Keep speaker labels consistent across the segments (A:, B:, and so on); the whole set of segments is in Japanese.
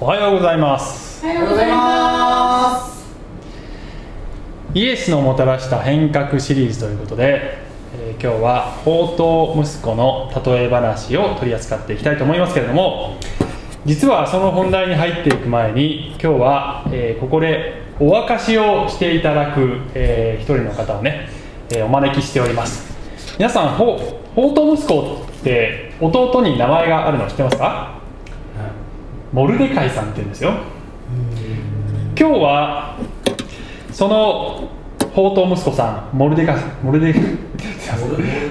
A: おはようございます。
B: おはようございます
A: イエスのもたらした変革シリーズということで、えー今日は宝刀息子の例え話を取り扱っていきたいと思いますけれども実はその本題に入っていく前に今日は、えーここでお明かしをしていただく、えー一人の方をね、えーお招きしております。皆さんほ宝刀息子って弟に名前があるの知ってますか？モルデカイさんって言うんですよ。今日はその宝刀息子さんモルデカモルデ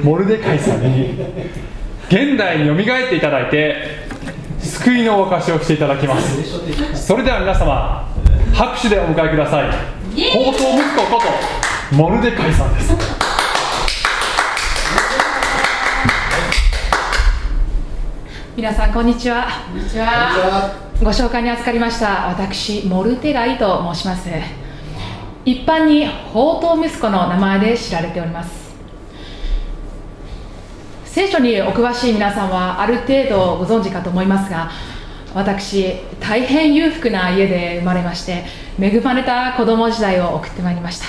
A: モルデカイ。さんに現代によみがえっていただいて救いのお証しをしていただきます。それでは皆様拍手でお迎えください。宝刀息子ことモルデカイさんです
C: 皆さんこんにちは。
B: こんにちは。
C: ご紹介に預かりました私モルテライと申します。一般に宝刀息子の名前で知られております。聖書にお詳しい皆さんはある程度ご存知かと思いますが私大変裕福な家で生まれまして恵まれた子供時代を送ってまいりました。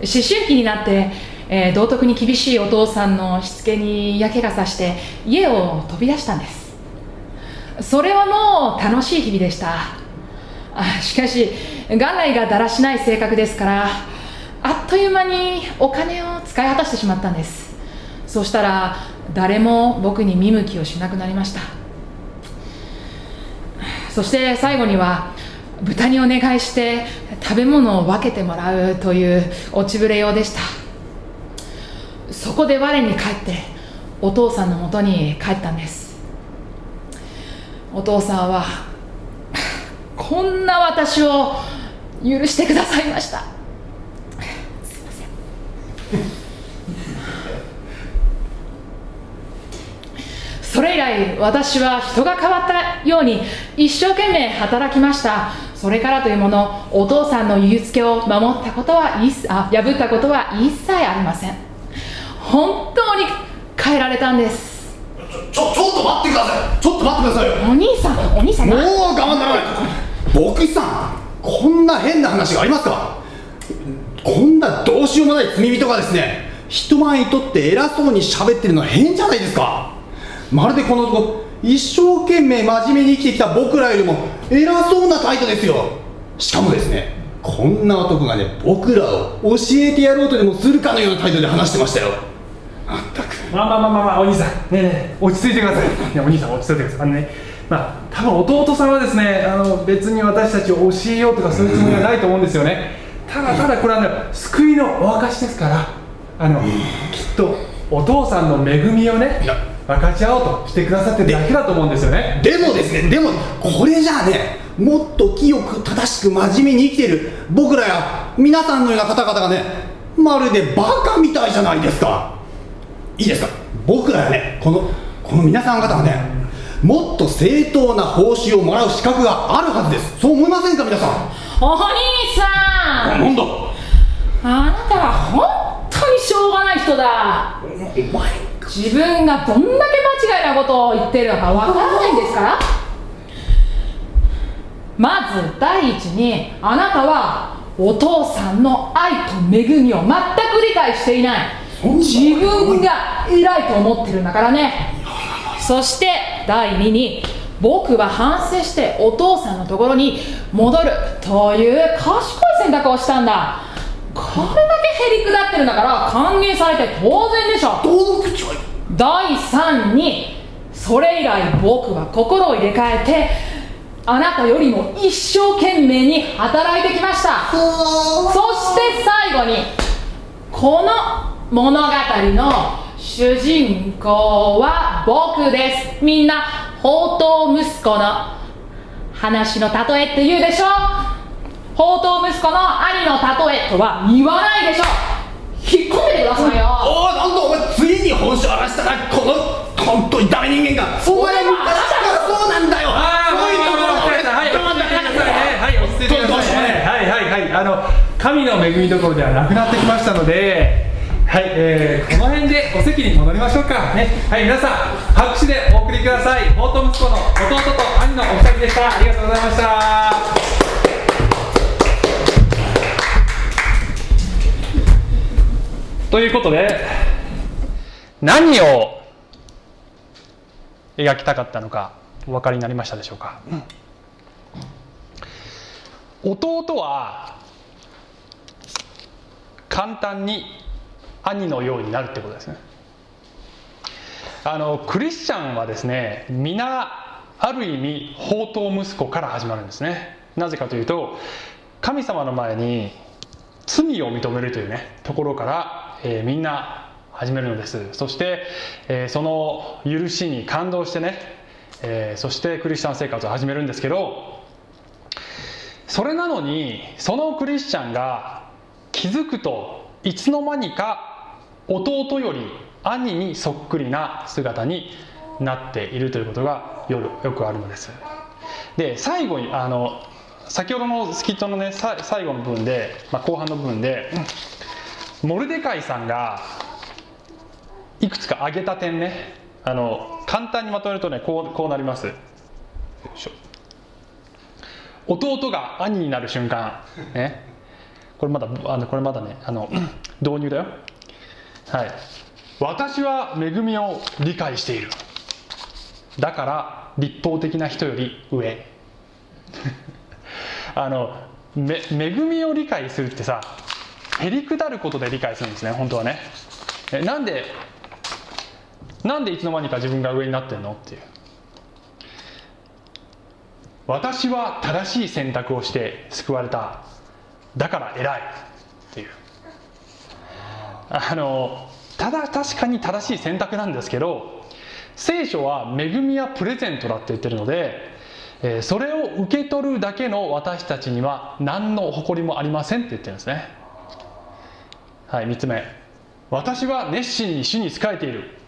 C: 思春期になって、えー道徳に厳しいお父さんのしつけに嫌気がさして家を飛び出したんです。それはもう楽しい日々でした。あしかし元来がだらしない性格ですからあっという間にお金を使い果たしてしまったんです。そうしたら誰も僕に見向きをしなくなりました。そして最後には豚にお願いして食べ物を分けてもらうという落ちぶれようでした。そこで我に帰ってお父さんのもとに帰ったんです。お父さんは こんな私を許してくださいました。すいません。それ以来私は人が変わったように一生懸命働きました。それからというものお父さんの言いつけを守ったことはあ破ったことは一切ありません。本当に変えられたんです。
D: ちょちょっと待ってください。ちょっと待ってくださいよ。
C: お兄さんお兄さん
D: もう
C: な
D: 我慢ならない。牧師さんこんな変な話がありますか？こんなどうしようもない罪人がですね人前にとって偉そうに喋ってるのは変じゃないですか。まるでこの男一生懸命真面目に生きてきた僕らよりも偉そうな態度ですよ。しかもですねこんな男がね僕らを教えてやろうとでもするかのような態度で話してましたよま
A: あまあまあまあまあお兄さん。ねえねえ落ち着いてください。いやお兄さん落ち着いてください。あのねまあ多分弟さんはですねあの別に私たちを教えようとかそういうつもりはないと思うんですよね。ただただこれはね救いのお証しですからあのきっとお父さんの恵みをね分かち合おうとしてくださってるだけだと思うんですよね。
D: でもですね、でもこれじゃあね、もっと清く正しく真面目に生きている僕らや皆さんのような方々がね、まるでバカみたいじゃないですか。いいですか、僕らやね、このこの皆さん方はね、もっと正当な報酬をもらう資格があるはずです。そう思いませんか、皆さん？
C: お兄さん！
D: なんだ？
C: あなたは本当にしょうがない人だ。
D: お前
C: 自分がどんだけ間違いなことを言ってるのかわからないんですから。まず第一にあなたはお父さんの愛と恵みを全く理解していない自分が偉いと思ってるんだからね。そして第二に僕は反省してお父さんのところに戻るという賢い選択をしたんだ。これだけへりくだってるんだから歓迎されて当然でしょ。
D: どう口は
C: 第3にそれ以来僕は心を入れ替えてあなたよりも一生懸命に働いてきました。そして最後にこの物語の主人公は僕ですみんな宝刀息子の話の例えって言うでしょ？宝刀息子の兄の例えとは言わないでしょ？引っ込めてくださいよ
D: おおなんだお前ついに本性を荒らしたなこの本当にダメ人間がお前昔からそうなんだよそういうところが俺
A: はい、
D: ちょっと待ってくださいね
A: はい、落ち着いてくださいね。はい、はい、はい、あの、神の恵みどころではなくなってきましたので。はい、えー、この辺でお席に戻りましょうか。ね、はい、皆さん、拍手でお送りください。法と息子の弟と兄のお二人でした。ありがとうございました。ということで何を描きたかったのかお分かりになりましたでしょうか、弟は簡単に兄のようになるってことですね。あのクリスチャンはですね皆ある意味宝刀息子から始まるんですね。なぜかというと神様の前に罪を認めるというねところから、えー、みんな始めるのです。そして、えー、その許しに感動してね、えー、そしてクリスチャン生活を始めるんですけどそれなのにそのクリスチャンが気づくといつの間にか弟より兄にそっくりな姿になっているということがよくあるのです。で最後にあの先ほどのスキットのね最後の部分で、まあ、後半の部分でモルデカイさんがいくつか挙げた点ねあの簡単にまとめるとねこうこうなります。弟が兄になる瞬間、ね、これまだあのこれまだねあの導入だよはい。私は恵みを理解している。だから立法的な人より上。あのめ恵みを理解するってさへりくだることで理解するんですね本当はね。えなんでなんでいつの間にか自分が上になってんのっていう。私は正しい選択をして救われた。だから偉い。あのただ確かに正しい選択なんですけど聖書は恵みはプレゼントだって言ってるのでえそれを受け取るだけの私たちには何の誇りもありませんって言ってるんですね。はい3つ目。私は熱心に主に仕えている。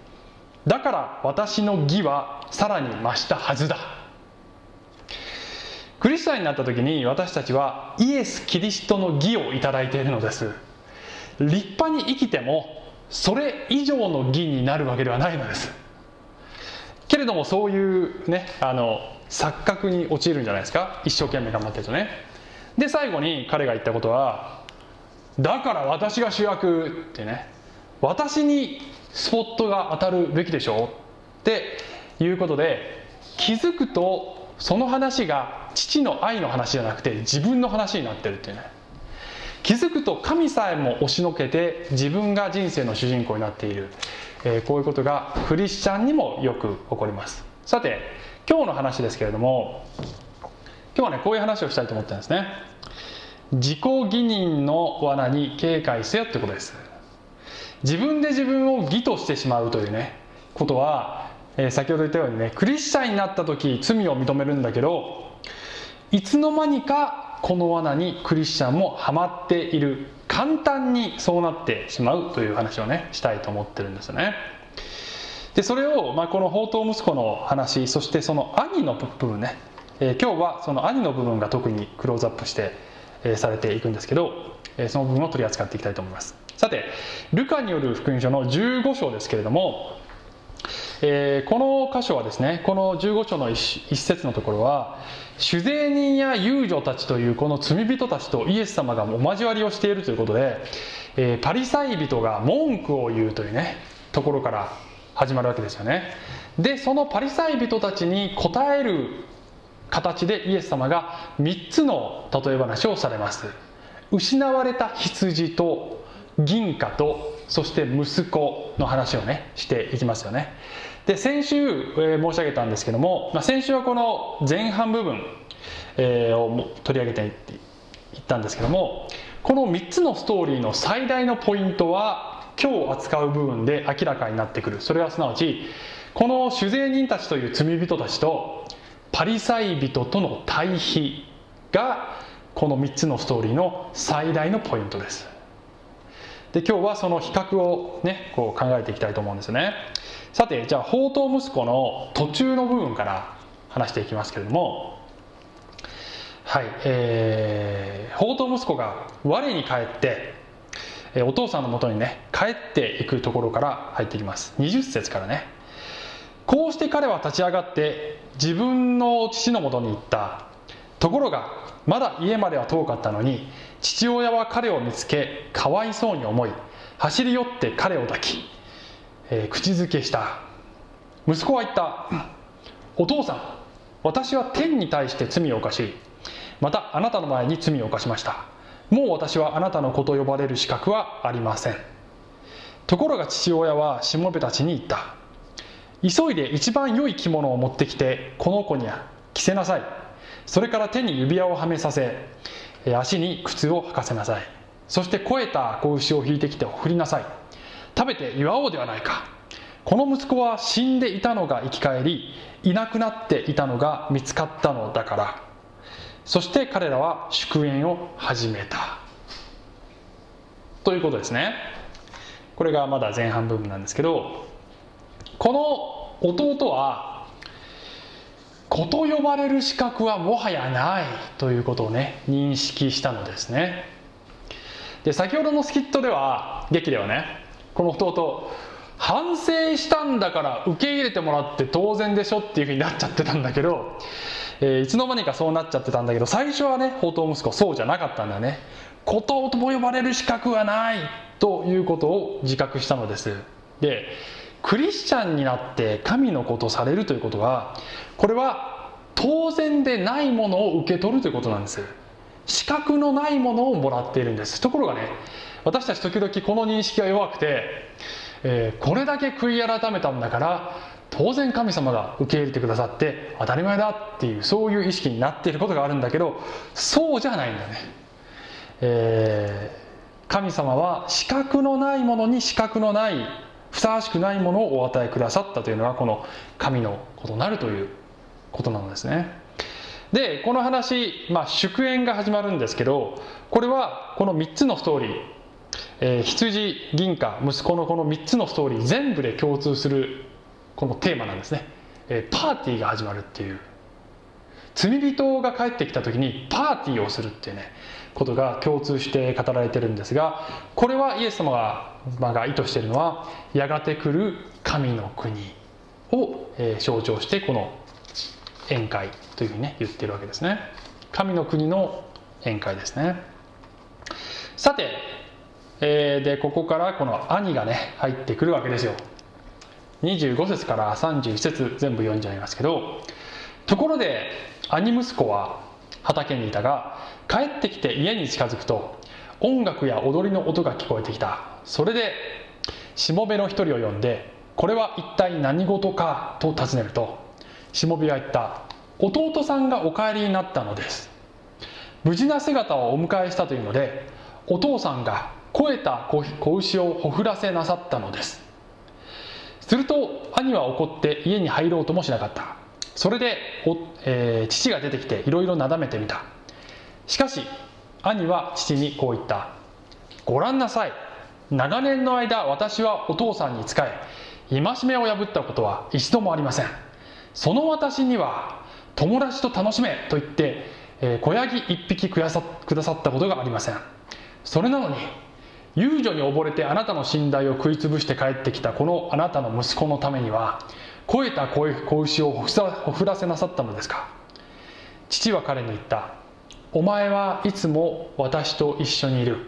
A: だから私の義はさらに増したはずだ。クリスチャンになった時に私たちはイエス・キリストの義を頂いているのです。立派に生きてもそれ以上の義になるわけではないのです。けれどもそういうねあの錯覚に陥るんじゃないですか。一生懸命頑張ってるとね。で最後に彼が言ったことはだから私が主役ってね私にスポットが当たるべきでしょうっていうことで気づくとその話が父の愛の話じゃなくて自分の話になってるっていうね。気づくと神さえも押しのけて自分が人生の主人公になっている、えー、こういうことがクリスチャンにもよく起こります。さて今日の話ですけれども今日はねこういう話をしたいと思ってるんですね。自己義認の罠に警戒せよってことです。自分で自分を義としてしまうというねことは、えー、先ほど言ったようにねクリスチャンになった時罪を認めるんだけどいつの間にかこの罠にクリスチャンもハマっている。簡単にそうなってしまうという話をねしたいと思ってるんですよね。でそれを、まあ、この宝刀息子の話そしてその兄の部分ね、えー、今日はその兄の部分が特にクローズアップして、えー、されていくんですけど、えー、その部分を取り扱っていきたいと思います。さてルカによる福音書の15章ですけれども、えー、この箇所はですねこの15章の一節のところは酒税人や遊女たちというこの罪人たちとイエス様がお交わりをしているということで、えー、パリサイ人が文句を言うというねところから始まるわけですよね。でそのパリサイ人たちに答える形でイエス様が3つの例え話をされます。失われた羊と銀貨とそして息子の話をねしていきますよね。で先週、えー、申し上げたんですけども、まあ、先週はこの前半部分、えー、を取り上げていったんですけどもこの3つのストーリーの最大のポイントは今日扱う部分で明らかになってくる。それはすなわちこの酒税人たちという罪人たちとパリサイ人との対比がこの3つのストーリーの最大のポイントです。で今日はその比較をねこう考えていきたいと思うんですね。さてじゃあ宝刀息子の途中の部分から話していきますけれども。はいえー、宝刀息子が我に返ってえお父さんのもとにね帰っていくところから入っていきます。20節からね。こうして彼は立ち上がって自分の父のもとに行った。ところがまだ家までは遠かったのに父親は彼を見つけかわいそうに思い走り寄って彼を抱き、えー、口づけした。息子は言った「お父さん私は天に対して罪を犯しまたあなたの前に罪を犯しました。もう私はあなたの子と呼ばれる資格はありません。ところが父親はしもべたちに言った。急いで一番良い着物を持ってきてこの子に着せなさい。それから手に指輪をはめさせ足に靴を履かせなさい。そして肥えた子牛を引いてきて振りなさい。食べて祝おうではないか。この息子は死んでいたのが生き返りいなくなっていたのが見つかったのだから。そして彼らは祝宴を始めた。ということですね。これがまだ前半部分なんですけどこの弟は子と呼ばれる資格はもはやないということをね認識したのですね。で先ほどのスキットでは劇ではねこの弟反省したんだから受け入れてもらって当然でしょっていうふうになっちゃってたんだけど、えー、いつの間にかそうなっちゃってたんだけど最初はね宝刀息子そうじゃなかったんだね。ことと呼ばれる資格はないということを自覚したのです。でクリスチャンになって神の子とされるということはこれは当然でないものを受け取るということなんです。資格のないものをもらっているんです。ところがね私たち時々この認識が弱くてえー、これだけ悔い改めたんだから当然神様が受け入れてくださって当たり前だっていうそういう意識になっていることがあるんだけどそうじゃないんだね、えー、神様は資格のないものに資格のないふさわしくないものをお与えくださったというのがこの神のことなるということなんですね。でこの話、まあ、祝宴が始まるんですけどこれはこの3つのストーリー。えー、羊銀貨息子のこの3つのストーリー全部で共通するこのテーマなんですね、えー、パーティーが始まるっていう。罪人が帰ってきた時にパーティーをするっていうねことが共通して語られてるんですがこれはイエス様が,、ま、が意図しているのはやがて来る神の国を、えー、象徴してこの宴会というふうにね言ってるわけですね。神の国の宴会ですね。さてえー、でここからこの兄がね入ってくるわけですよ。25節から31節全部読んじゃいますけどところで兄息子は畑にいたが帰ってきて家に近づくと音楽や踊りの音が聞こえてきた。それでしもべの一人を呼んでこれは一体何事かと尋ねるとしもべは言った。弟さんがお帰りになったのです。無事な姿をお迎えしたというのでお父さんが肥えた子牛をほふらせなさったのです。すると兄は怒って家に入ろうともしなかった。それでえー、父が出てきていろいろなだめてみた。しかし兄は父にこう言った。ご覧なさい。長年の間私はお父さんに仕え戒めを破ったことは一度もありません。その私には友達と楽しめと言って、えー、子ヤギ一匹くださったことがありません。それなのに遊女に溺れてあなたの信頼を食い潰して帰ってきたこのあなたの息子のためには肥えた子牛をほふらせなさったのですか？父は彼に言った。お前はいつも私と一緒にいる。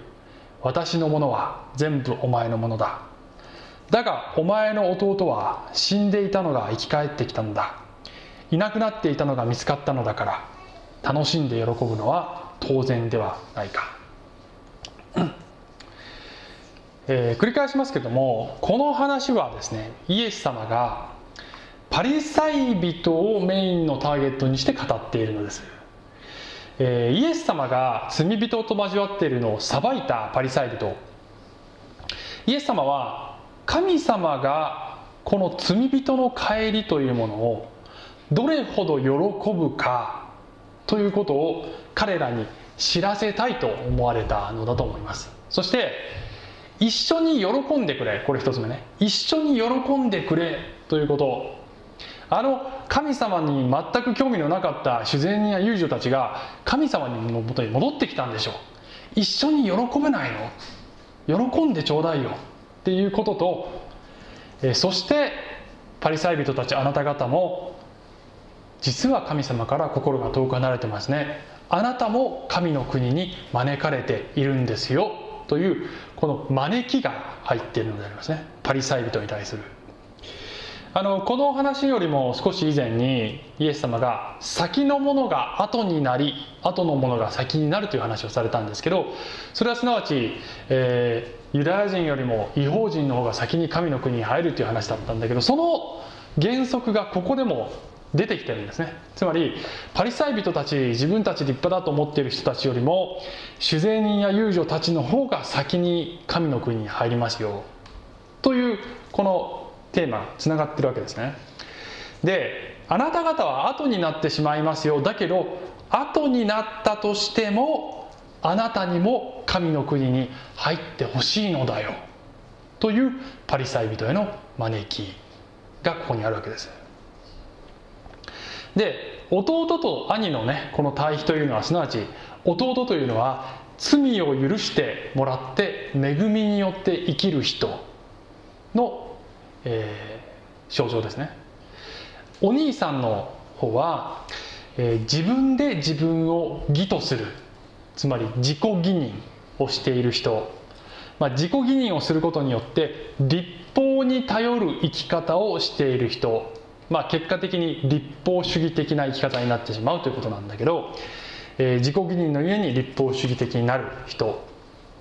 A: 私のものは全部お前のものだ。だがお前の弟は死んでいたのが生き返ってきたのだ。いなくなっていたのが見つかったのだから楽しんで喜ぶのは当然ではないか。えー、繰り返しますけどもこの話はですねイエス様がパリサイ人をメインのターゲットにして語っているのです、えー、イエス様が罪人と交わっているのを裁いたパリサイ人。イエス様は神様がこの罪人の帰りというものをどれほど喜ぶかということを彼らに知らせたいと思われたのだと思います。そして一緒に喜んでくれこれ一つ目ね。一緒に喜んでくれということ。あの神様に全く興味のなかった自然や遊女たちが神様のもとに戻ってきたんでしょう。一緒に喜べないの。喜んでちょうだいよ。っていうことと、えそしてパリサイ人たちあなた方も実は神様から心が遠く離れてますね。あなたも神の国に招かれているんですよ。というこの招きが入っているのでありますね。パリサイ人に対する。あのこの話よりも少し以前にイエス様が先のものが後になり後のものが先になるという話をされたんですけどそれはすなわち、えー、ユダヤ人よりも違法人の方が先に神の国に入るという話だったんだけどその原則がここでも出てきてるんですね。つまりパリサイ人たち自分たち立派だと思っている人たちよりも酒税人や遊女たちの方が先に神の国に入りますよ。というこのテーマつながってるわけですね。であなた方は後になってしまいますよ。だけど後になったとしてもあなたにも神の国に入ってほしいのだよ。というパリサイ人への招きがここにあるわけです。で弟と兄のねこの対比というのはすなわち弟というのは罪を許してもらって恵みによって生きる人のえー、象徴ですね。お兄さんの方は、えー、自分で自分を義とするつまり自己義認をしている人、まあ、自己義認をすることによって立法に頼る生き方をしている人、まあ、結果的に立法主義的な生き方になってしまうということなんだけど、えー、自己義認の家に立法主義的になる人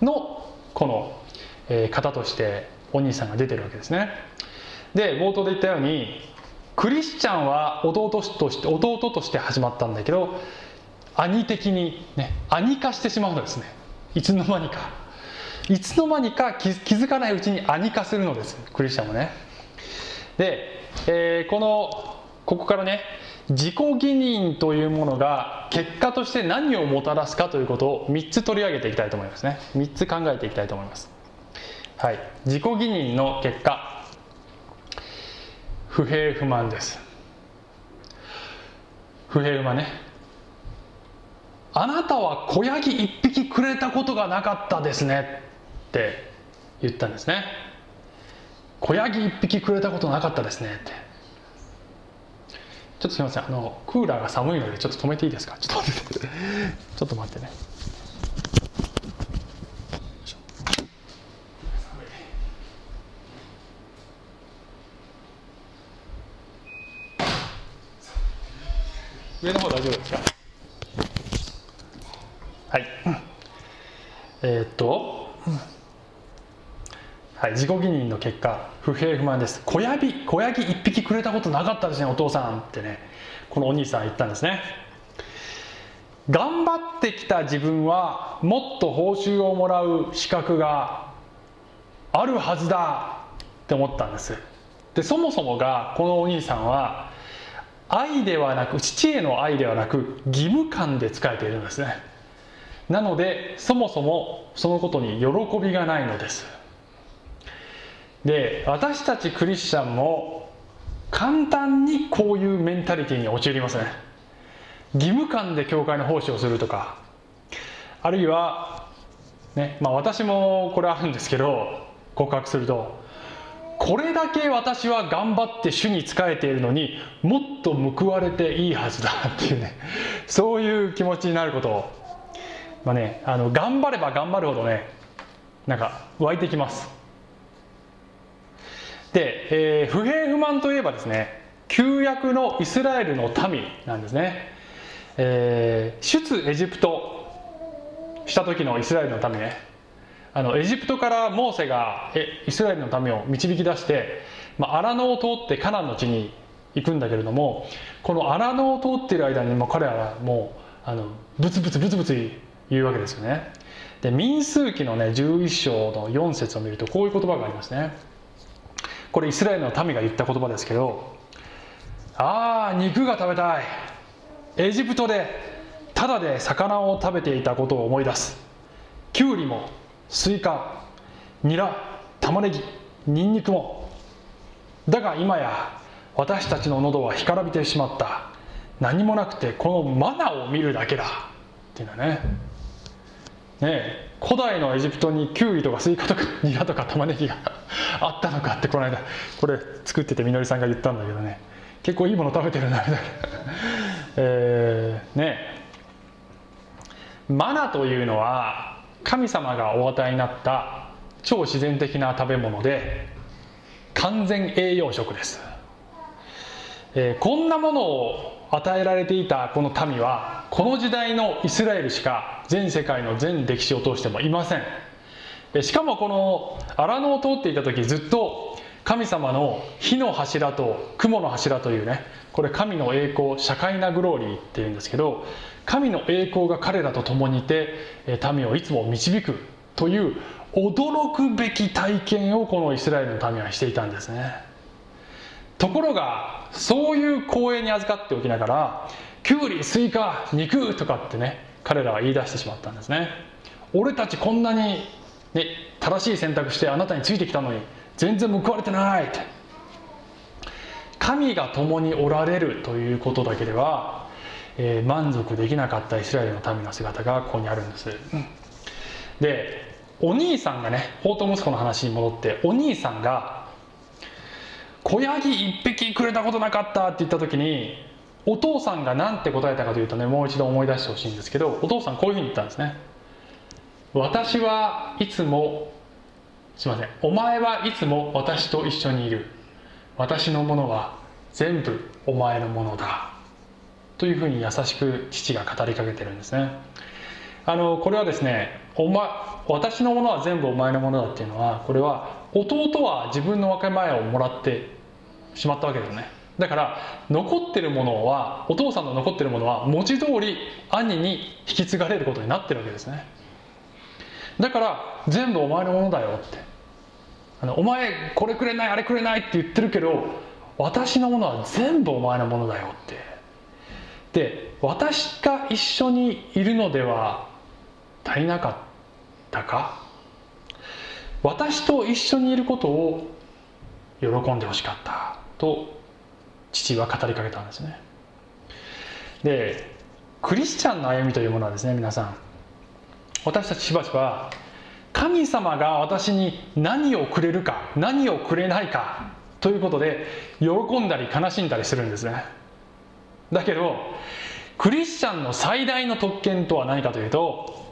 A: のこの、えー、方としてお兄さんが出てるわけですね。で冒頭で言ったようにクリスチャンは弟として弟として始まったんだけど兄的にね兄化してしまうのですね。いつの間にか。いつの間にか気づかないうちに兄化するのですクリスチャンもね。で、えー、このここからね自己義認というものが結果として何をもたらすかということを3つ取り上げていきたいと思いますね。3つ考えていきたいと思います。はい。自己義認の結果。不平不満です。不平不満ね。あなたは子ヤギ一匹くれたことがなかったですねって言ったんですね。子ヤギ一匹くれたことなかったですねって。ちょっとすみません。あのクーラーが寒いのでちょっと止めていいですか？ちょっと待って。ちょっと待ってね。上の方大丈夫ですか？はい。えー、っと。はい自己義認の結果不平不満です。小ヤギ小ヤギ一匹くれたことなかったですねお父さんってね。このお兄さん言ったんですね。頑張ってきた自分はもっと報酬をもらう資格があるはずだって思ったんです。でそもそもがこのお兄さんは愛ではなく父への愛ではなく義務感で仕えているんですね。なのでそもそもそのことに喜びがないのです。で私たちクリスチャンも簡単にこういうメンタリティーに陥りますね義務感で教会の奉仕をするとかあるいはねまあ私もこれあるんですけど告白するとこれだけ私は頑張って主に仕えているのにもっと報われていいはずだっていうねそういう気持ちになること。をまあねあの頑張れば頑張るほどねなんか湧いてきます。で、えー、不平不満といえばですね旧約のイスラエルの民なんですね、えー、出エジプトした時のイスラエルの民ね。あのエジプトからモーセがイスラエルの民を導き出して、まあ、荒野を通ってカナンの地に行くんだけれどもこの荒野を通っている間にも彼らはもうあのブツブツブツブツ言うわけですよね。で民数記のね11章の4節を見るとこういう言葉がありますね。これイスラエルの民が言った言葉ですけどああ肉が食べたい。エジプトでただで魚を食べていたことを思い出す。キュウリもスイカニラ玉ねぎニンニクも。だが今や私たちの喉は干からびてしまった。何もなくてこのマナを見るだけだ。っていうのはねね古代のエジプトにキュウリとかスイカとかニラとか玉ねぎがあったのかってこの間これ作っててみのりさんが言ったんだけどね。結構いいもの食べてるなみたいなえー、ね。マナというのは神様がお与えになった超自然的な食べ物で完全栄養食です、えー、こんなものを与えられていたこの民はこの時代のイスラエルしか全世界の全歴史を通してもいません。しかもこの荒野を通っていた時ずっと神様の火の柱と雲の柱というねこれ神の栄光社会なグローリーっていうんですけど神の栄光が彼らと共にいて民をいつも導くという驚くべき体験をこのイスラエルの民はしていたんですね。ところがそういう光栄に預かっておきながらキュウリスイカ肉とかってね彼らは言い出してしまったんですね。俺たちこんなに、ね、正しい選択してあなたについてきたのに全然報われてないって。神が共におられるということだけでは、えー、満足できなかったイスラエルの民の姿がここにあるんです、でお兄さんがね法と息子の話に戻ってお兄さんが「子ヤギ一匹くれたことなかった」って言った時にお父さんが何て答えたかというとねもう一度思い出してほしいんですけどお父さんこういうふうに言ったんですね私はいつもすいません。お前はいつも私と一緒にいる。私のものは全部お前のものだ。というふうに優しく父が語りかけてるんですね。あのこれはですねお、ま、私のものは全部お前のものだっていうのはこれは弟は自分の分け前をもらってしまったわけですね。だから残ってるものはお父さんの残ってるものは文字通り兄に引き継がれることになってるわけですね。だから全部お前のものだよって。あのお前これくれないあれくれないって言ってるけど私のものは全部お前のものだよって。で私が一緒にいるのでは足りなかったか？私と一緒にいることを喜んでほしかった。と父は語りかけたんですね。でクリスチャンの歩みというものはですね皆さん私たちしばしば神様が私に何をくれるか何をくれないかということで喜んだり悲しんだりするんですね。だけどクリスチャンの最大の特権とは何かというと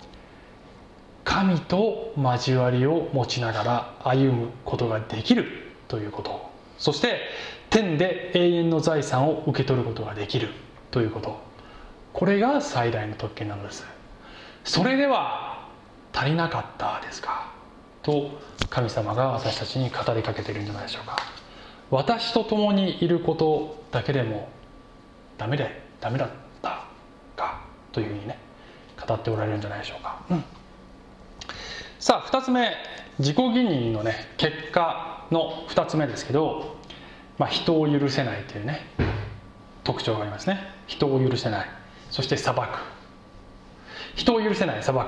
A: 神と交わりを持ちながら歩むことができるということ。そして天で永遠の財産を受け取ることができるということ。これが最大の特権なのです。それでは足りなかったですか？と神様が私たちに語りかけているんじゃないでしょうか。私と共にいることだけでもダメでダメだったか？というふうにね語っておられるんじゃないでしょうか、うん、さあ2つ目自己義認のね結果の2つ目ですけど、まあ、人を許せないというね特徴がありますね。人を許せない。そして裁く。人を許せない裁く、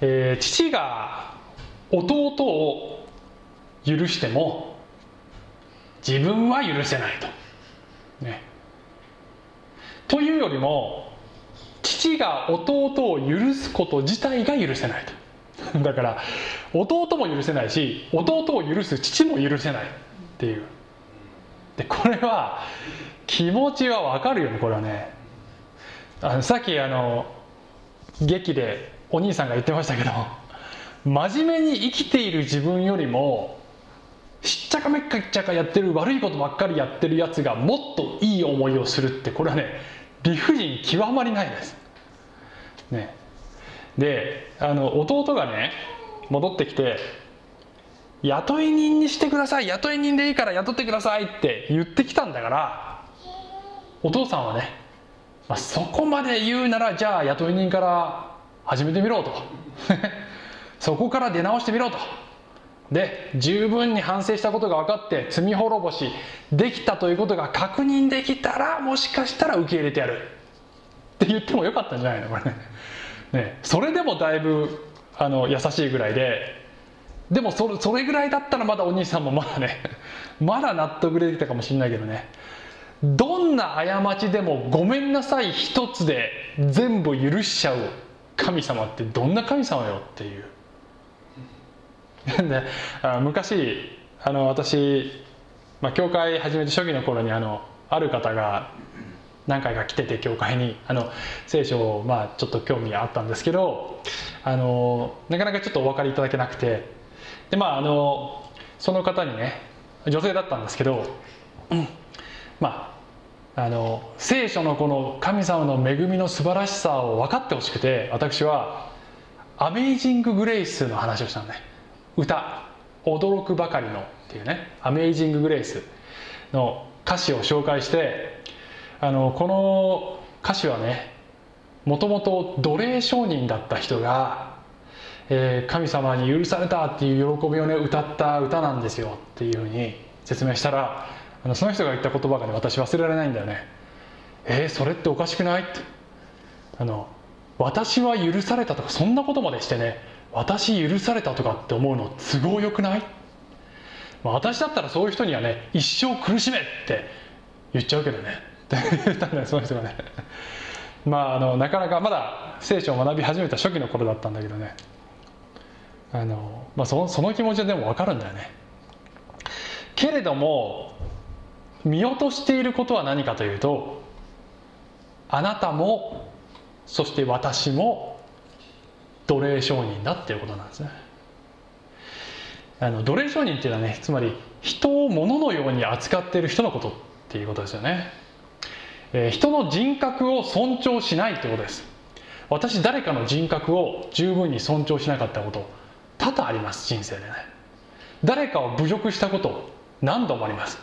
A: えー、父が弟を許しても自分は許せないと。ね。というよりも父が弟を許すこと自体が許せないと。だから弟も許せないし弟を許す父も許せないっていう。でこれは気持ちはわかるよねこれはね。あのさっきあの劇でお兄さんが言ってましたけど真面目に生きている自分よりもしっちゃかめっかっちゃかやってる悪いことばっかりやってるやつがもっといい思いをするってこれはね理不尽極まりないです。ね、であの弟がね戻ってきて雇い人にしてください雇い人でいいから雇ってくださいって言ってきたんだからお父さんはねまあ、そこまで言うならじゃあ雇い人から始めてみろと。そこから出直してみろと。で十分に反省したことが分かって罪滅ぼしできたということが確認できたらもしかしたら受け入れてやる。って言ってもよかったんじゃないの？これ。ね。ねそれでもだいぶあの優しいぐらいで。でもそれそれぐらいだったらまだお兄さんもまだねまだ納得できたかもしれないけどね。どんな過ちでもごめんなさい一つで全部許しちゃう神様ってどんな神様よっていう。で 昔あの私、まあ、教会始めて初期の頃にあのある方が何回か来てて教会に。あの聖書をまあちょっと興味があったんですけどあのなかなかちょっとお分かりいただけなくて。でまああのその方にね女性だったんですけど、うん、まああの聖書のこの神様の恵みの素晴らしさを分かってほしくて私は「アメイジング・グレイス」の話をしたのね。歌「驚くばかりの」っていうね「アメイジング・グレイス」の歌詞を紹介してあのこの歌詞はねもともと奴隷商人だった人が、えー、神様に許されたっていう喜びをね歌った歌なんですよっていうふうに説明したらあのその人が言った言葉がね私忘れられないんだよね。えー、それっておかしくないって。あの私は許されたとかそんなことまでしてね私許されたとかって思うの都合よくない、私だったらそういう人にはね一生苦しめって言っちゃうけどね。って言ったんだよその人がね。まああのなかなかまだ聖書を学び始めた初期の頃だったんだけどね。あの、まあ、そその気持ちはでも分かるんだよね。けれども見落としていることは何かというとあなたもそして私も奴隷商人だっていうことなんですね。あの奴隷商人っていうのはねつまり人を物のように扱っている人のことっていうことですよね、えー、人の人格を尊重しないってことです。私誰かの人格を十分に尊重しなかったこと多々あります人生でね。誰かを侮辱したこと何度もあります。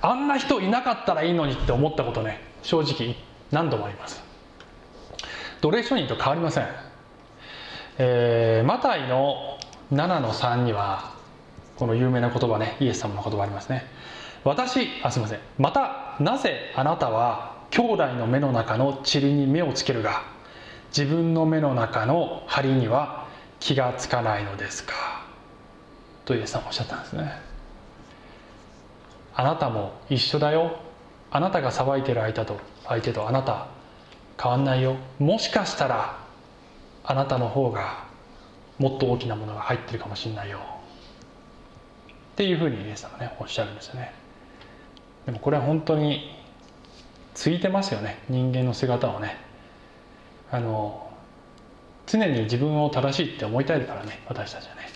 A: あんな人いなかったらいいのにって思ったことね正直何度もあります。奴隷商人と変わりません、えー、マタイの7の3にはこの有名な言葉ねイエス様の言葉ありますね。私あすいません。またなぜあなたは兄弟の目の中の塵に目をつけるが自分の目の中の針には気がつかないのですか？とイエス様おっしゃったんですね。あなたも一緒だよ。あなたが裁いてる相手と相手とあなた変わんないよ。もしかしたらあなたの方がもっと大きなものが入ってるかもしれないよ。っていうふうにイエス様ねおっしゃるんですよね。でもこれは本当についてますよね。人間の姿をね。あの常に自分を正しいって思いたいからね私たちはね。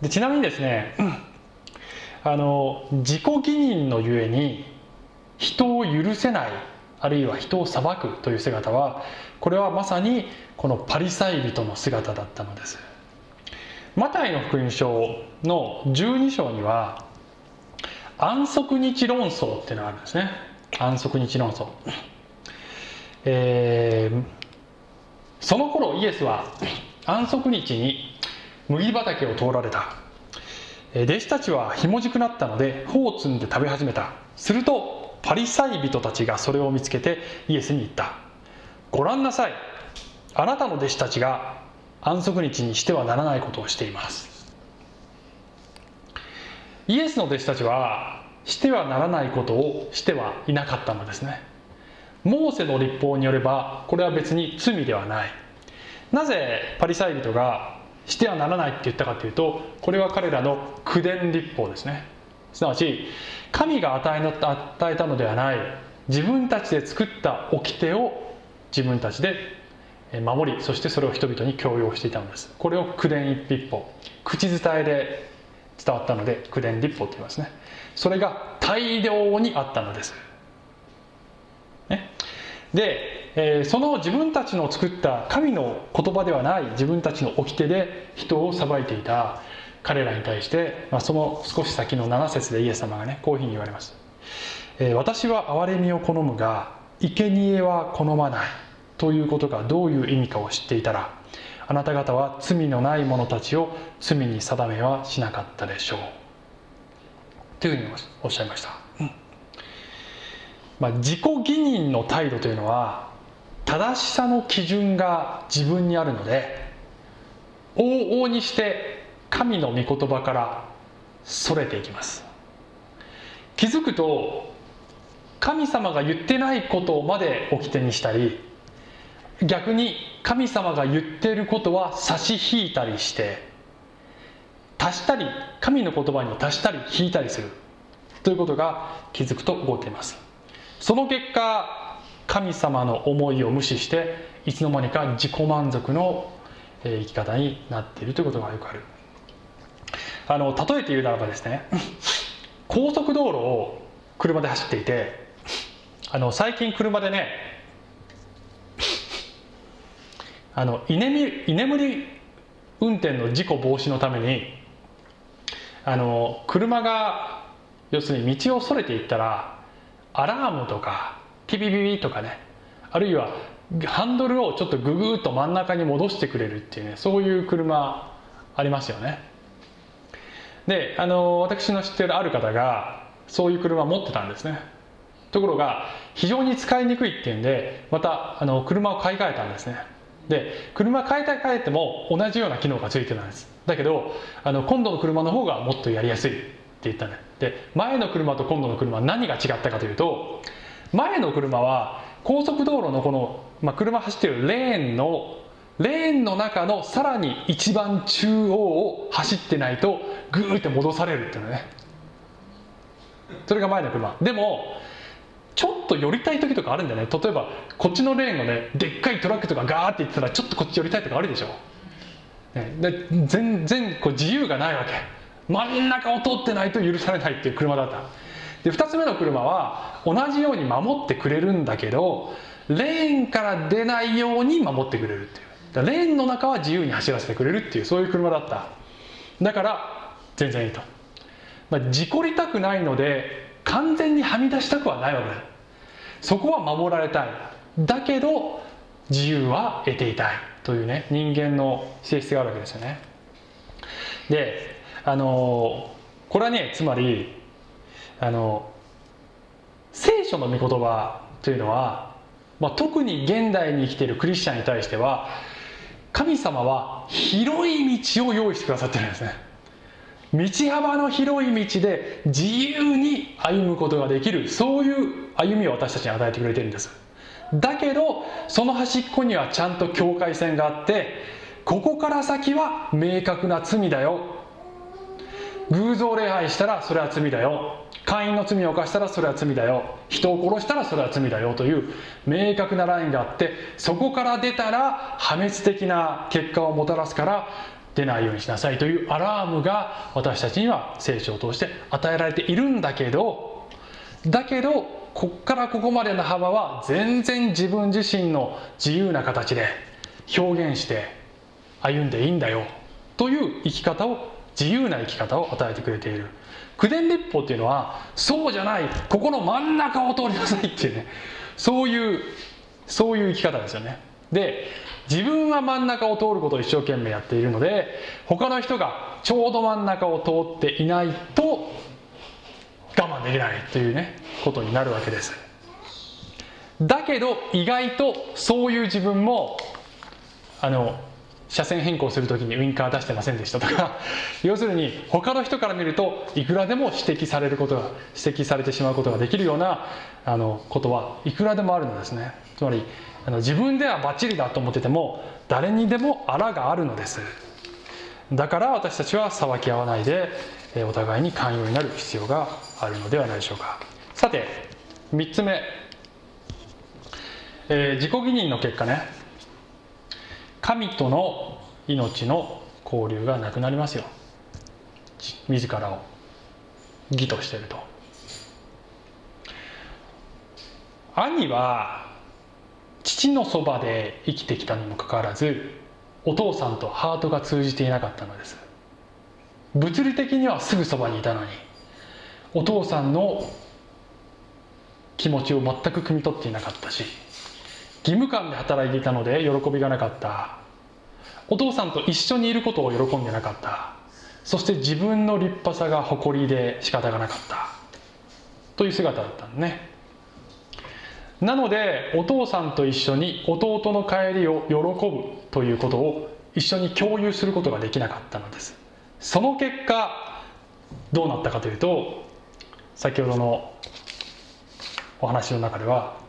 A: でちなみにですね、あの自己義認のゆえに人を許せないあるいは人を裁くという姿はこれはまさにこのパリサイ人の姿だったのです。マタイの福音書の12章には安息日論争っていうのがあるんですね。安息日論争。えー、その頃イエスは安息日に麦畑を通られた。弟子たちはひもじくなったので穂を摘んで食べ始めた。するとパリサイ人たちがそれを見つけてイエスに言った。ご覧なさい。あなたの弟子たちが安息日にしてはならないことをしています。イエスの弟子たちはしてはならないことをしてはいなかったのですね。モーセの立法によればこれは別に罪ではない。なぜパリサイ人がしてはならないって言ったかというとこれは彼らの口伝立法ですね。すなわち神が与えの与えたのではない自分たちで作った掟を自分たちで守りそしてそれを人々に強要していたのです。これを口伝立法口伝えで伝わったので口伝立法と言いますね。それが大量にあったのです、ね、で、えー、その自分たちの作った神の言葉ではない自分たちの掟で人を裁いていた。彼らに対して、まあ、その少し先の7節でイエス様がねこういうふうに言われます、えー、私は憐れみを好むが生贄は好まないということがどういう意味かを知っていたらあなた方は罪のない者たちを罪に定めはしなかったでしょう。というふうにおっしゃいました、うん。まあ、自己義認の態度というのは正しさの基準が自分にあるので往々にして神の御言葉からそれていきます。気づくと神様が言ってないことまで掟にしたり逆に神様が言っていることは差し引いたりして足したり神の言葉に足したり引いたりする。ということが気づくと起こっています。その結果神様の思いを無視していつの間にか自己満足の生き方になっているということがよくある。あの例えて言うならばですね 高速道路を車で走っていてあの最近車でねあの居眠居眠り運転の事故防止のためにあの車が要するに道をそれていったらアラームとかピピピピとかね。あるいはハンドルをちょっとググッと真ん中に戻してくれるっていうねそういう車ありますよね。であの私の知ってるある方がそういう車持ってたんですね。ところが非常に使いにくいっていうんでまたあの車を買い替えたんですね。で車買い替えても同じような機能がついてたんです。だけどあの今度の車の方がもっとやりやすいって言ったねで。前の車と今度の車何が違ったかというと前の車は高速道路のこの、まあ、車走ってるレーンのレーンの中のさらに一番中央を走ってないとグーって戻されるっていうのね。それが前の車。でもちょっと寄りたい時とかあるんだよね。例えばこっちのレーンをねでっかいトラックとかガーって行ってたらちょっとこっち寄りたいとかあるでしょ、ね、で全然こう自由がないわけ。真ん中を通ってないと許されないっていう車だった。で2つ目の車は同じように守ってくれるんだけどレーンから出ないように守ってくれるっていう。だレーンの中は自由に走らせてくれるっていうそういう車だった。だから全然いいと、まあ、事故りたくないので完全にはみ出したくはないわけだ。そこは守られたい。だけど自由は得ていたい。というね人間の性質があるわけですよね。であのこれはねつまりあの聖書の御言葉というのは、まあ、特に現代に生きているクリスチャンに対しては神様は広い道を用意してくださってるんですね。道幅の広い道で自由に歩むことができるそういう歩みを私たちに与えてくれてるんです。だけどその端っこにはちゃんと境界線があってここから先は明確な罪だよ。偶像礼拝したらそれは罪だよ。会員の罪を犯したらそれは罪だよ。人を殺したらそれは罪だよという明確なラインがあってそこから出たら破滅的な結果をもたらすから出ないようにしなさいというアラームが私たちには聖書を通して与えられているんだけどだけどこっからここまでの幅は全然自分自身の自由な形で表現して歩んでいいんだよという生き方を自由な生き方を与えてくれている。口伝立法っていうのはそうじゃないここの真ん中を通りなさいっていうねそういうそういう生き方ですよね。で自分は真ん中を通ることを一生懸命やっているので他の人がちょうど真ん中を通っていないと我慢できないというねことになるわけです。だけど意外とそういう自分もあの車線変更するときにウインカー出してませんでしたとか 要するに他の人から見るといくらでも指摘されることが指摘されてしまうことができるようなあのことはいくらでもあるのですね。つまりあの自分ではバッチリだと思ってても誰にでもあらがあるのです。だから私たちは裁き合わないでお互いに寛容になる必要があるのではないでしょうか。さて3つ目、えー、自己義認の結果ね。神との命の交流がなくなりますよ。自らを。義としていると。兄は父のそばで生きてきたにもかかわらずお父さんとハートが通じていなかったのです。物理的にはすぐそばにいたのにお父さんの気持ちを全く汲み取っていなかったし義務感で働いていたので喜びがなかった。お父さんと一緒にいることを喜んでなかった。そして自分の立派さが誇りで仕方がなかった。という姿だったんね。なのでお父さんと一緒に弟の帰りを喜ぶということを一緒に共有することができなかったのです。その結果どうなったかというと先ほどのお話の中では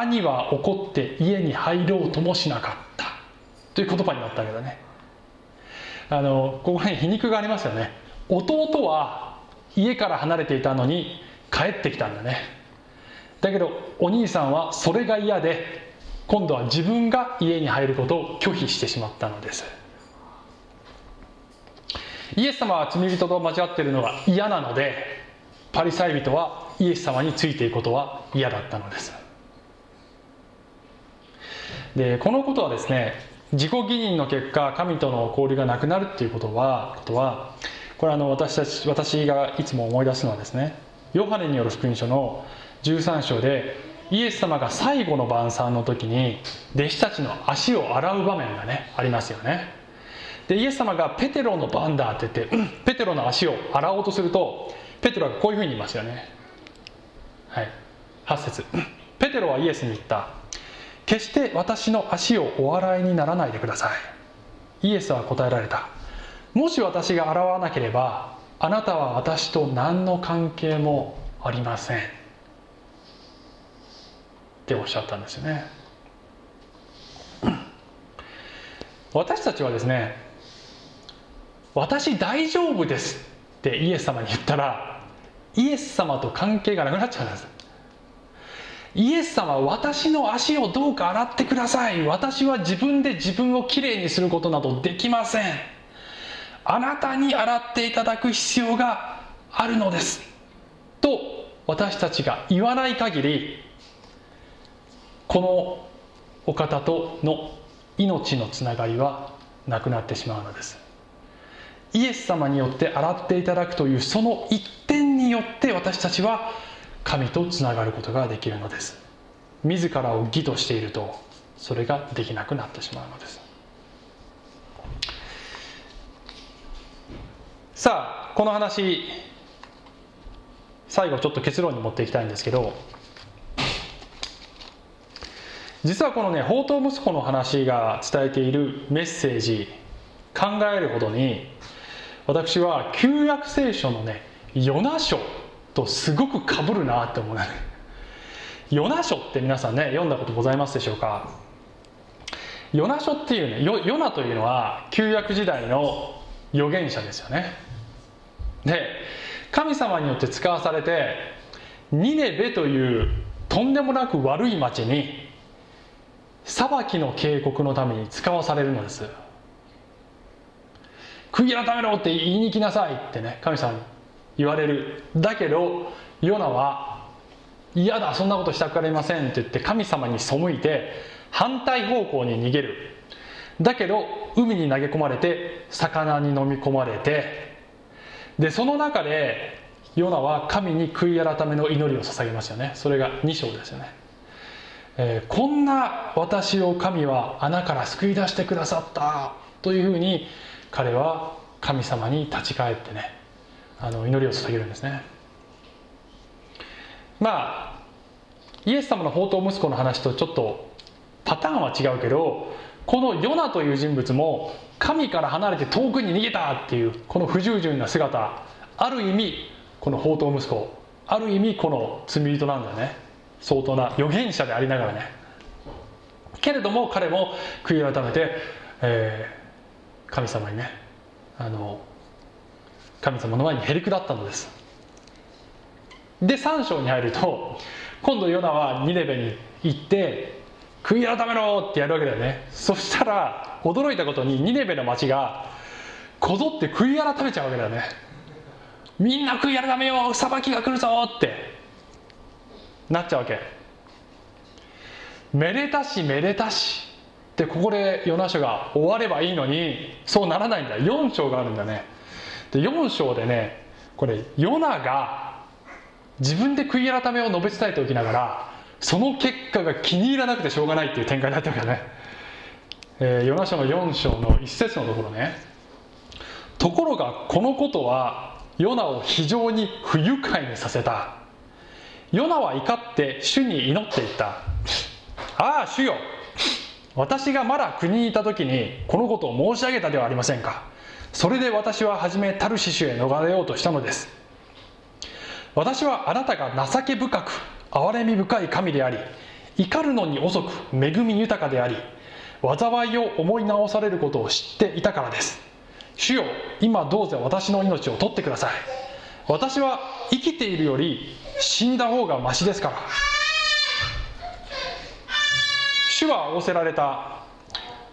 A: 兄は怒って家に入ろうともしなかった。という言葉になったけだね。あのここに皮肉がありますよね。弟は家から離れていたのに帰ってきたんだね。だけどお兄さんはそれが嫌で今度は自分が家に入ることを拒否してしまったのです。イエス様は罪人と間違っているのが嫌なのでパリサイ人はイエス様についていくことは嫌だったのです。でこのことはですね自己義認の結果神との交流がなくなるっていうことはことはこれあの私たち私がいつも思い出すのはですねヨハネによる福音書の13章でイエス様が最後の晩餐の時に弟子たちの足を洗う場面がねありますよね。でイエス様がペテロの番だって言って、ペテロの足を洗おうとするとペテロがこういうふうに言いますよね。はい。8節。ペテロはイエスに言った。決して私の足をお洗いにならないでください。イエスは答えられた。もし私が洗わなければあなたは私と何の関係もありません。っておっしゃったんですよね。私たちはですね私大丈夫ですってイエス様に言ったらイエス様と関係がなくなっちゃうんです。イエス様は私の足をどうか洗ってください。私は自分で自分をきれいにすることなどできません。あなたに洗っていただく必要があるのです。と私たちが言わない限りこのお方との命のつながりはなくなってしまうのです。イエス様によって洗っていただくというその一点によって私たちは神とつながることができるのです。自らを義としているとそれができなくなってしまうのです。さあこの話最後ちょっと結論に持っていきたいんですけど実はこのね宝刀息子の話が伝えているメッセージ考えるほどに私は旧約聖書のねヨナ書とすごくかぶるなって思うね。ヨナ書って皆さんね読んだことございますでしょうか？ヨナ書っていうねヨナというのは旧約時代の預言者ですよね。で神様によって使わされてニネベというとんでもなく悪い町に裁きの警告のために使わされるのです。悔い改めろって言いに来なさいってね神様に言われる。だけどヨナは嫌だそんなことしたくありませんって言って神様に背いて反対方向に逃げる。だけど海に投げ込まれて魚に飲み込まれてでその中でヨナは神に悔い改めの祈りを捧げますよね。それが2章ですよね、えー、こんな私を神は穴から救い出してくださったというふうに彼は神様に立ち返ってねあの祈りを捧げるんですね。まあイエス様の宝刀息子の話とちょっとパターンは違うけどこのヨナという人物も神から離れて遠くに逃げたっていうこの不従順な姿ある意味この宝刀息子ある意味この罪人なんだよね。相当な預言者でありながらね。けれども彼も悔い改めて、えー、神様にねあの神様の前にへりくだったのです。で3章に入ると今度ヨナはニネベに行って悔い改めろってやるわけだよね。そしたら驚いたことにニネベの町がこぞって悔い改めちゃうわけだよねみんな悔い改めよう裁きが来るぞってなっちゃうわけめでたしめでたしってここでヨナ書が終わればいいのにそうならないんだ。4章があるんだね。で4章でねこれヨナが自分で悔い改めを述べ伝えておきながらその結果が気に入らなくてしょうがないっていう展開だったわけだね、えー、ヨナ書の4章の1節のところね。ところがこのことはヨナを非常に不愉快にさせた。ヨナは怒って主に祈っていった。ああ主よ私がまだ国にいた時にこのことを申し上げたではありませんか。それで私は初めタルシシュへ逃れようとしたのです。私はあなたが情け深く憐れみ深い神であり怒るのに遅く恵み豊かであり災いを思い直されることを知っていたからです。主よ今どうぞ私の命を取ってください。私は生きているより死んだ方がましですから。主は仰せられた。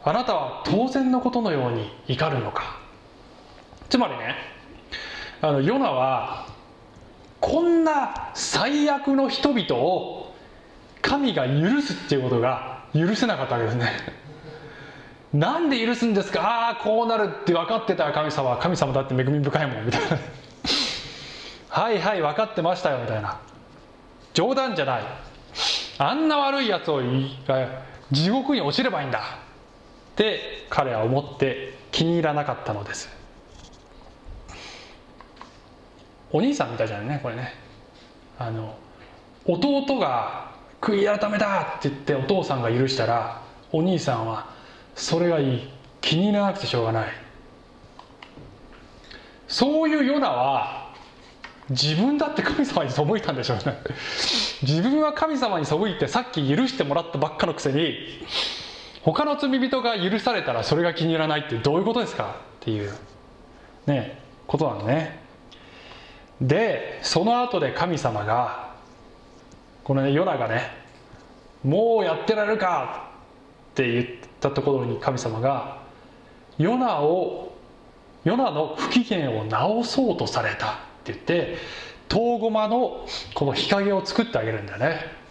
A: あなたは当然のことのように怒るのか。つまりねあのヨナはこんな最悪の人々を神が許すっていうことが許せなかったわけですね。なんで許すんですか？ああこうなるって分かってた神様神様だって恵み深いもんみたいな。はいはい分かってましたよみたいな。冗談じゃない。あんな悪いやつを地獄に落ちればいいんだ。って彼は思って気に入らなかったのです。お兄さんみたいじゃないねこれね。あの弟が悔い改めだって言ってお父さんが許したらお兄さんはそれがいい。気に入らなくてしょうがない。そういうヨナは自分だって神様に背いたんでしょうね。自分は神様に背いてさっき許してもらったばっかのくせに他の罪人が許されたらそれが気に入らないってどういうことですかっていうねことなのね。でその後で神様がこのねヨナがねもうやってられるかって言ったところに神様がヨナをヨナの不機嫌を直そうとされたって言って遠駒のこの日陰を作ってあげるんだよね。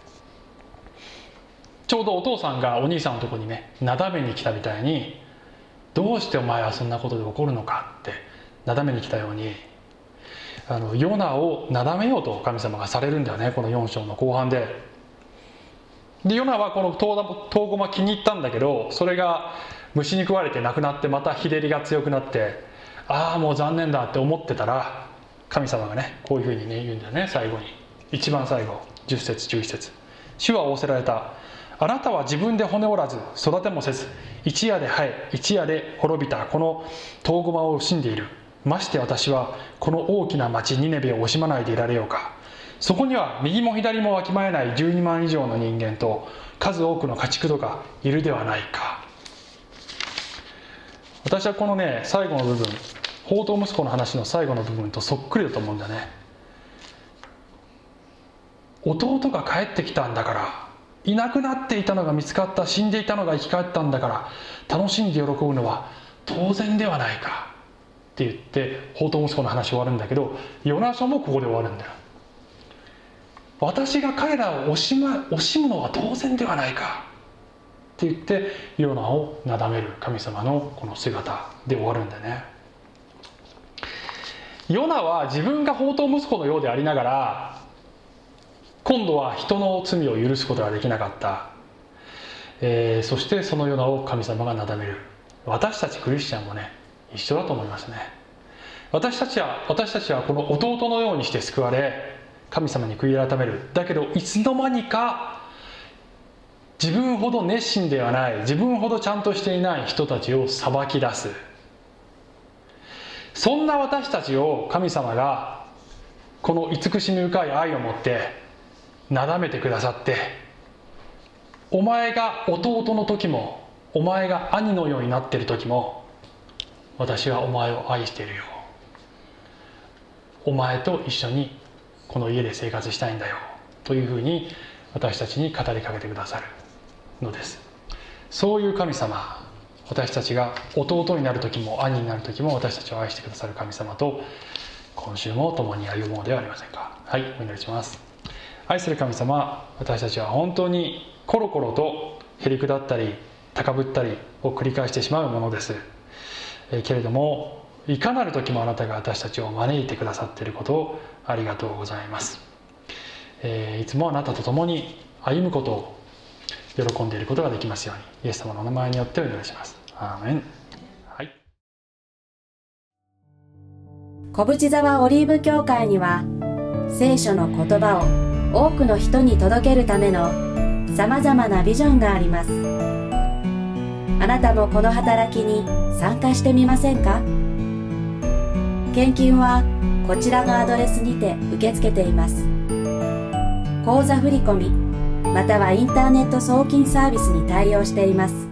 A: ちょうどお父さんがお兄さんのとこにねなだめに来たみたいにどうしてお前はそんなことで起こるのかってなだめに来たようにあのヨナをなだめようと神様がされるんだよねこの4章の後半で。でヨナはこの遠駒気に入ったんだけどそれが虫に食われて亡くなってまた日照りが強くなってああもう残念だって思ってたら神様がねこういうふうにね言うんだよね最後に。一番最後10節11節。主は仰せられた。あなたは自分で骨折らず育てもせず一夜で生え一夜で滅びたこの遠駒を惜しんでいる。まして私はこの大きな町ニネベを惜しまないでいられようか。そこには右も左もわきまえない12万以上の人間と数多くの家畜とかいるではないか。私はこのね最後の部分宝刀息子の話の最後の部分とそっくりだと思うんだね。弟が帰ってきたんだからいなくなっていたのが見つかった死んでいたのが生き返ったんだから楽しんで喜ぶのは当然ではないか。って言って宝刀息子の話終わるんだけどヨナ書もここで終わるんだよ。私が彼らを惜し,、ま、惜しむのは当然ではないか。って言ってヨナをなだめる。神様のこの姿で終わるんだよね。ヨナは自分が宝刀息子のようでありながら今度は人の罪を許すことができなかった、えー、そしてそのようなを神様がなだめる。私たちクリスチャンもね一緒だと思いますね。私たちは私たちはこの弟のようにして救われ神様に悔い改める。だけどいつの間にか自分ほど熱心ではない自分ほどちゃんとしていない人たちを裁き出す。そんな私たちを神様がこの慈しみ深い愛を持ってなだめてくださってお前が弟の時もお前が兄のようになっている時も私はお前を愛しているよ。お前と一緒にこの家で生活したいんだよ。というふうに私たちに語りかけてくださるのです。そういう神様私たちが弟になる時も兄になる時も私たちを愛してくださる神様と今週も共に歩もうではありませんか。はいお祈りします。愛する神様私たちは本当にコロコロとへりくだったり高ぶったりを繰り返してしまうものです、えけれどもいかなる時もあなたが私たちを招いてくださっていることをありがとうございます、えー、いつもあなたと共に歩むことを喜んでいることができますようにイエス様のお名前によってお祈りします。アーメン。はい。
E: 小淵沢オリーブ教会には聖書の言葉を多くの人に届けるためのさまざまなビジョンがあります。あなたもこの働きに参加してみませんか？献金はこちらのアドレスにて受け付けています。口座振込またはインターネット送金サービスに対応しています。